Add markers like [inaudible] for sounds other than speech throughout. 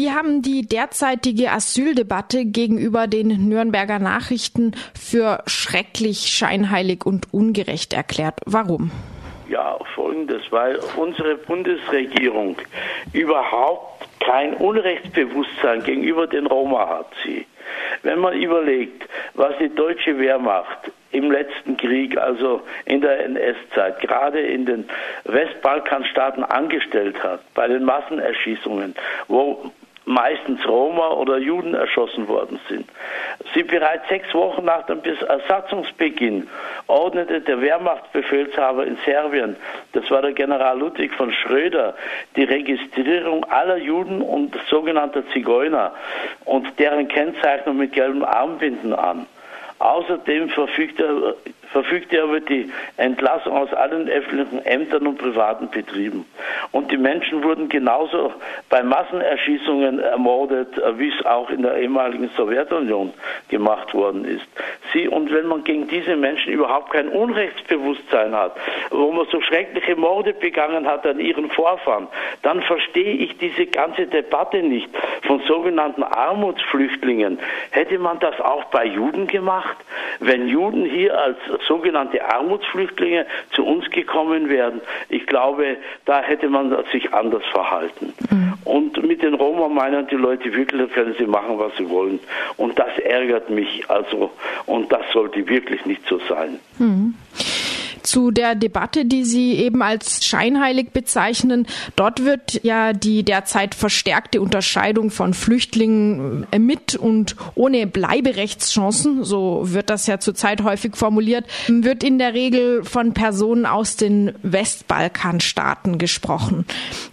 Sie haben die derzeitige Asyldebatte gegenüber den Nürnberger Nachrichten für schrecklich, scheinheilig und ungerecht erklärt. Warum? Ja, folgendes, weil unsere Bundesregierung überhaupt kein Unrechtsbewusstsein gegenüber den Roma hat sie. Wenn man überlegt, was die deutsche Wehrmacht im letzten Krieg, also in der NS-Zeit, gerade in den Westbalkanstaaten angestellt hat, bei den Massenerschießungen, wo meistens Roma oder Juden erschossen worden sind. Sie bereits sechs Wochen nach dem Besatzungsbeginn ordnete der Wehrmachtsbefehlshaber in Serbien, das war der General Ludwig von Schröder, die Registrierung aller Juden und sogenannter Zigeuner und deren Kennzeichnung mit gelben Armbinden an. Außerdem verfügt er, verfügt er über die Entlassung aus allen öffentlichen Ämtern und privaten Betrieben. Und die Menschen wurden genauso bei Massenerschießungen ermordet, wie es auch in der ehemaligen Sowjetunion gemacht worden ist. Sie, und wenn man gegen diese Menschen überhaupt kein Unrechtsbewusstsein hat, wo man so schreckliche Morde begangen hat an ihren Vorfahren, dann verstehe ich diese ganze Debatte nicht von sogenannten Armutsflüchtlingen. Hätte man das auch bei Juden gemacht? wenn Juden hier als sogenannte Armutsflüchtlinge zu uns gekommen wären. Ich glaube, da hätte man sich anders verhalten. Mhm. Und mit den Roma meinen die Leute wirklich, können sie machen, was sie wollen. Und das ärgert mich also. Und das sollte wirklich nicht so sein. Mhm zu der Debatte, die Sie eben als scheinheilig bezeichnen. Dort wird ja die derzeit verstärkte Unterscheidung von Flüchtlingen äh, mit und ohne Bleiberechtschancen, so wird das ja zurzeit häufig formuliert, wird in der Regel von Personen aus den Westbalkanstaaten gesprochen.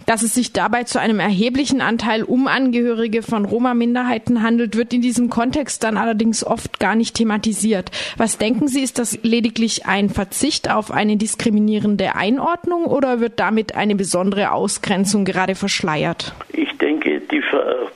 Dass es sich dabei zu einem erheblichen Anteil um Angehörige von Roma-Minderheiten handelt, wird in diesem Kontext dann allerdings oft gar nicht thematisiert. Was denken Sie, ist das lediglich ein Verzicht auf auf eine diskriminierende Einordnung oder wird damit eine besondere Ausgrenzung gerade verschleiert? Ich denke, die,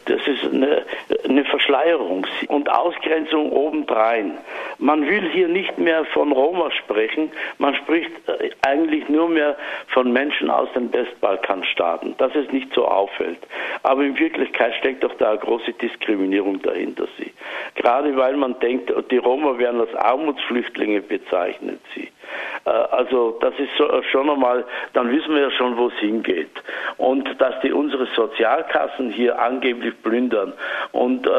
das ist eine, eine Verschleierung und Ausgrenzung obendrein. Man will hier nicht mehr von Roma sprechen, man spricht äh, eigentlich nur mehr von Menschen aus den Westbalkanstaaten, dass es nicht so auffällt. Aber in Wirklichkeit steckt doch da eine große Diskriminierung dahinter sie. Gerade weil man denkt, die Roma werden als Armutsflüchtlinge bezeichnet sie. Äh, also das ist äh, schon einmal, dann wissen wir ja schon, wo es hingeht. Und dass die unsere Sozialkassen hier angeblich plündern und äh,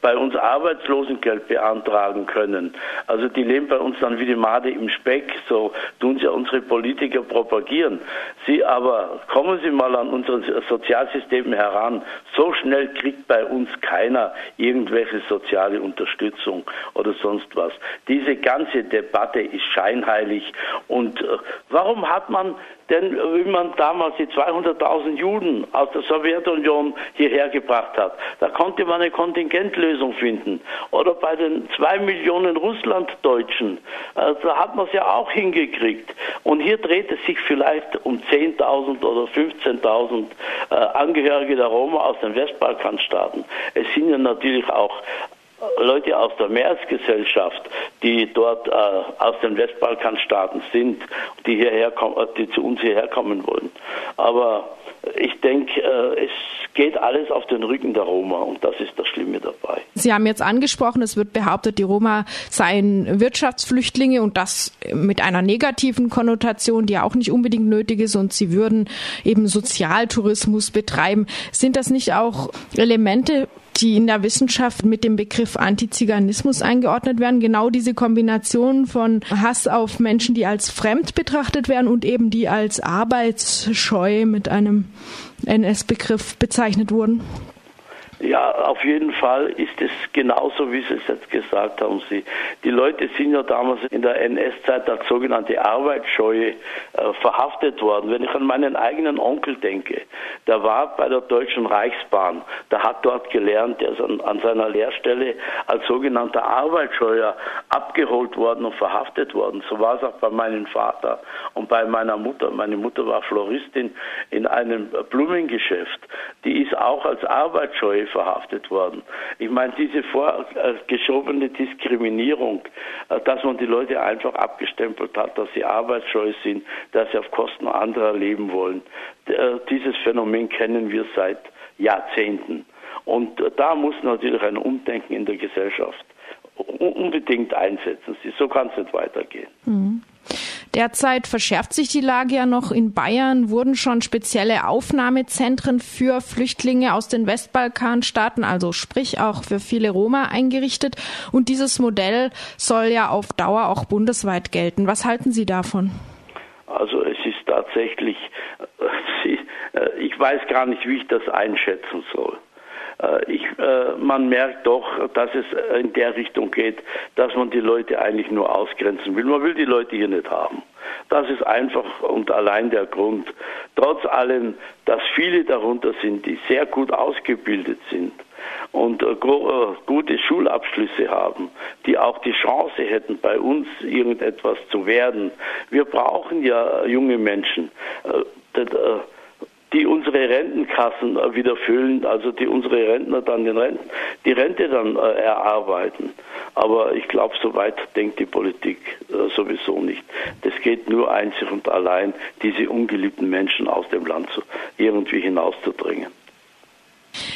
bei uns Arbeitslosengeld beantragen können. Also die leben bei uns dann wie die Made im Speck, so tun sie unsere Politiker propagieren. Sie aber, kommen Sie mal an unsere Sozialsysteme heran. So schnell kriegt bei uns keiner irgendwelche soziale Unterstützung oder sonst was. Diese ganze Debatte ist scheinheilig und äh, warum hat man denn, wie man damals die 200.000 Juden aus der Sowjetunion hierher gebracht hat, da konnte man eine Kontingentlösung finden. Oder bei den zwei Millionen Russlanddeutschen, äh, da hat man es ja auch hingekriegt. Und hier dreht es sich vielleicht um 10.000 oder 15.000 äh, Angehörige der Roma aus den Westbalkanstaaten. Es sind ja natürlich auch Leute aus der Meeresgesellschaft, die dort äh, aus den Westbalkanstaaten sind, die hierher kommen, äh, die zu uns hierher kommen wollen. Aber ich denke, äh, es geht alles auf den Rücken der Roma und das ist das Schlimme dabei. Sie haben jetzt angesprochen, es wird behauptet, die Roma seien Wirtschaftsflüchtlinge und das mit einer negativen Konnotation, die auch nicht unbedingt nötig ist und sie würden eben Sozialtourismus betreiben. Sind das nicht auch Elemente, die in der Wissenschaft mit dem Begriff Antiziganismus eingeordnet werden. Genau diese Kombination von Hass auf Menschen, die als fremd betrachtet werden und eben die als arbeitsscheu mit einem NS-Begriff bezeichnet wurden. Ja, auf jeden Fall ist es genauso, wie Sie es jetzt gesagt haben. Sie, die Leute sind ja damals in der NS-Zeit als sogenannte Arbeitsscheue äh, verhaftet worden. Wenn ich an meinen eigenen Onkel denke, der war bei der Deutschen Reichsbahn, der hat dort gelernt, der ist an, an seiner Lehrstelle als sogenannter Arbeitsscheuer abgeholt worden und verhaftet worden. So war es auch bei meinem Vater und bei meiner Mutter. Meine Mutter war Floristin in einem Blumengeschäft. Die ist auch als Arbeitsscheue verhaftet worden. Ich meine, diese vorgeschobene Diskriminierung, äh, dass man die Leute einfach abgestempelt hat, dass sie arbeitsscheu sind, dass sie auf Kosten anderer leben wollen, äh, dieses Phänomen kennen wir seit Jahrzehnten. Und da muss natürlich ein Umdenken in der Gesellschaft unbedingt einsetzen. So kann es nicht weitergehen. Mhm. Derzeit verschärft sich die Lage ja noch. In Bayern wurden schon spezielle Aufnahmezentren für Flüchtlinge aus den Westbalkanstaaten, also sprich auch für viele Roma eingerichtet. Und dieses Modell soll ja auf Dauer auch bundesweit gelten. Was halten Sie davon? Also es ist tatsächlich, äh, [laughs] äh, ich weiß gar nicht, wie ich das einschätzen soll. Äh, ich, äh, man merkt doch, dass es in der Richtung geht, dass man die Leute eigentlich nur ausgrenzen will. Man will die Leute hier nicht haben. Das ist einfach und allein der Grund. Trotz allem, dass viele darunter sind, die sehr gut ausgebildet sind und äh, gute Schulabschlüsse haben, die auch die Chance hätten, bei uns irgendetwas zu werden. Wir brauchen ja junge Menschen die unsere Rentenkassen äh, wieder füllen, also die unsere Rentner dann den Renten, die Rente dann äh, erarbeiten. Aber ich glaube, so weit denkt die Politik äh, sowieso nicht. Das geht nur einzig und allein, diese ungeliebten Menschen aus dem Land zu, irgendwie hinauszudringen.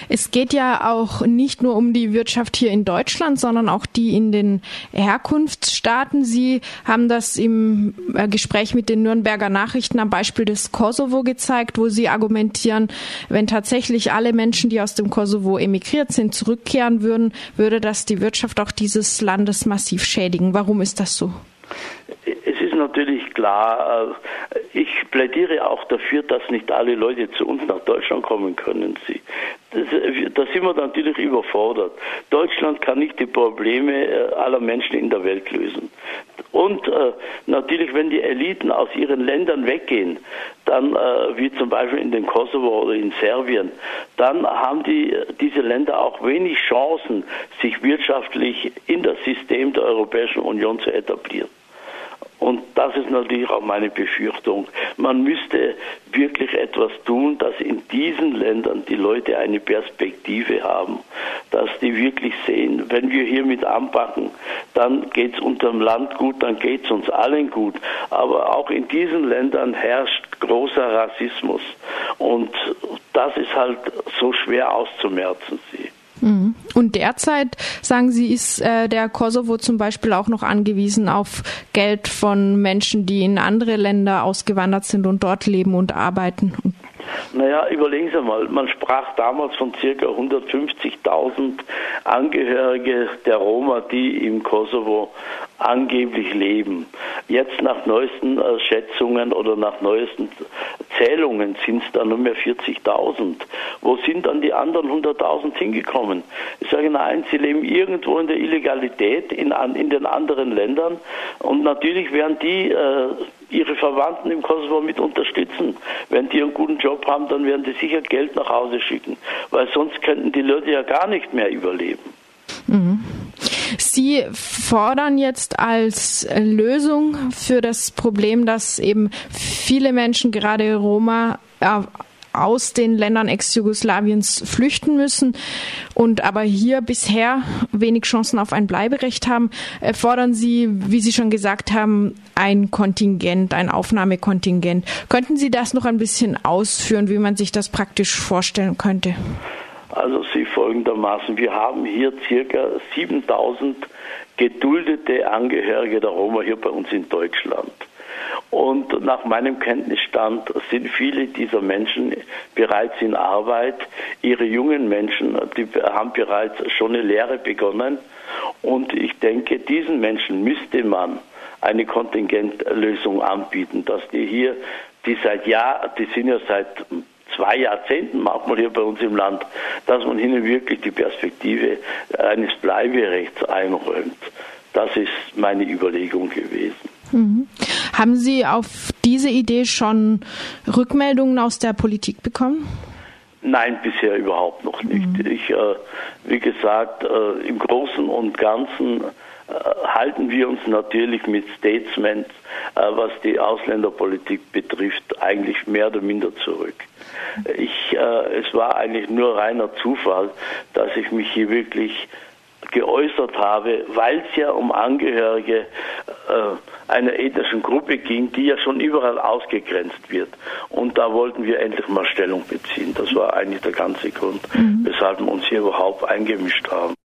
Es geht ja auch nicht nur um die Wirtschaft hier in Deutschland, sondern auch die in den Herkunftsstaaten. Sie haben das im äh, Gespräch mit den Nürnberger Nachrichten am Beispiel des Kosovo gezeigt, wo Sie argumentieren, wenn tatsächlich alle Menschen, die aus dem Kosovo emigriert sind, zurückkehren würden, würde das die Wirtschaft auch dieses Landes massiv schädigen. Warum ist das so? Natürlich klar, äh, ich plädiere auch dafür, dass nicht alle Leute zu uns nach Deutschland kommen können. Sie, da sind wir natürlich überfordert. Deutschland kann nicht die Probleme äh, aller Menschen in der Welt lösen. Und äh, natürlich, wenn die Eliten aus ihren Ländern weggehen, dann äh, wie zum Beispiel in den Kosovo oder in Serbien, dann haben die, diese Länder auch wenig Chancen, sich wirtschaftlich in das System der Europäischen Union zu etablieren. Und das ist natürlich auch meine Befürchtung. Man müsste wirklich etwas tun, dass in diesen Ländern die Leute eine Perspektive haben, dass die wirklich sehen, wenn wir hier mit anpacken, dann geht es unserem Land gut, dann geht es uns allen gut. Aber auch in diesen Ländern herrscht großer Rassismus. Und das ist halt so schwer auszumerzen. Mhm. Und derzeit, sagen Sie, ist äh, der Kosovo zum Beispiel auch noch angewiesen auf Geld von Menschen, die in andere Länder ausgewandert sind und dort leben und arbeiten. Naja, überlegen Sie mal, man sprach damals von circa 150.000 Angehörige der Roma, die im Kosovo angeblich leben. Jetzt nach neuesten äh, Schätzungen oder nach neuesten Zählungen sind es dann nur mehr 40.000. Wo sind dann die anderen 100.000 hingekommen? Ich sage nein, sie leben irgendwo in der Illegalität in, in den anderen Ländern und natürlich werden die äh, ihre Verwandten im Kosovo mit unterstützen. Wenn die einen guten Job haben, dann werden die sicher Geld nach Hause schicken, weil sonst könnten die Leute ja gar nicht mehr überleben. Mhm. Sie fordern jetzt als Lösung für das Problem, dass eben viele Menschen, gerade Roma, äh, aus den Ländern Ex-Jugoslawiens flüchten müssen und aber hier bisher wenig Chancen auf ein Bleiberecht haben, äh, fordern Sie, wie Sie schon gesagt haben, ein Kontingent, ein Aufnahmekontingent. Könnten Sie das noch ein bisschen ausführen, wie man sich das praktisch vorstellen könnte? Also Sie folgendermaßen, wir haben hier circa 7000 geduldete Angehörige der Roma hier bei uns in Deutschland. Und nach meinem Kenntnisstand sind viele dieser Menschen bereits in Arbeit. Ihre jungen Menschen, die haben bereits schon eine Lehre begonnen. Und ich denke, diesen Menschen müsste man eine Kontingentlösung anbieten, dass die hier, die seit Jahr, die sind ja seit zwei Jahrzehnten macht man hier bei uns im Land, dass man ihnen wirklich die Perspektive eines Bleiberechts einräumt. Das ist meine Überlegung gewesen. Mhm. Haben Sie auf diese Idee schon Rückmeldungen aus der Politik bekommen? Nein, bisher überhaupt noch nicht. Mhm. Ich, äh, wie gesagt, äh, im Großen und Ganzen halten wir uns natürlich mit Statements, äh, was die Ausländerpolitik betrifft, eigentlich mehr oder minder zurück. Ich, äh, es war eigentlich nur reiner Zufall, dass ich mich hier wirklich geäußert habe, weil es ja um Angehörige äh, einer ethnischen Gruppe ging, die ja schon überall ausgegrenzt wird. Und da wollten wir endlich mal Stellung beziehen. Das war eigentlich der ganze Grund, mhm. weshalb wir uns hier überhaupt eingemischt haben.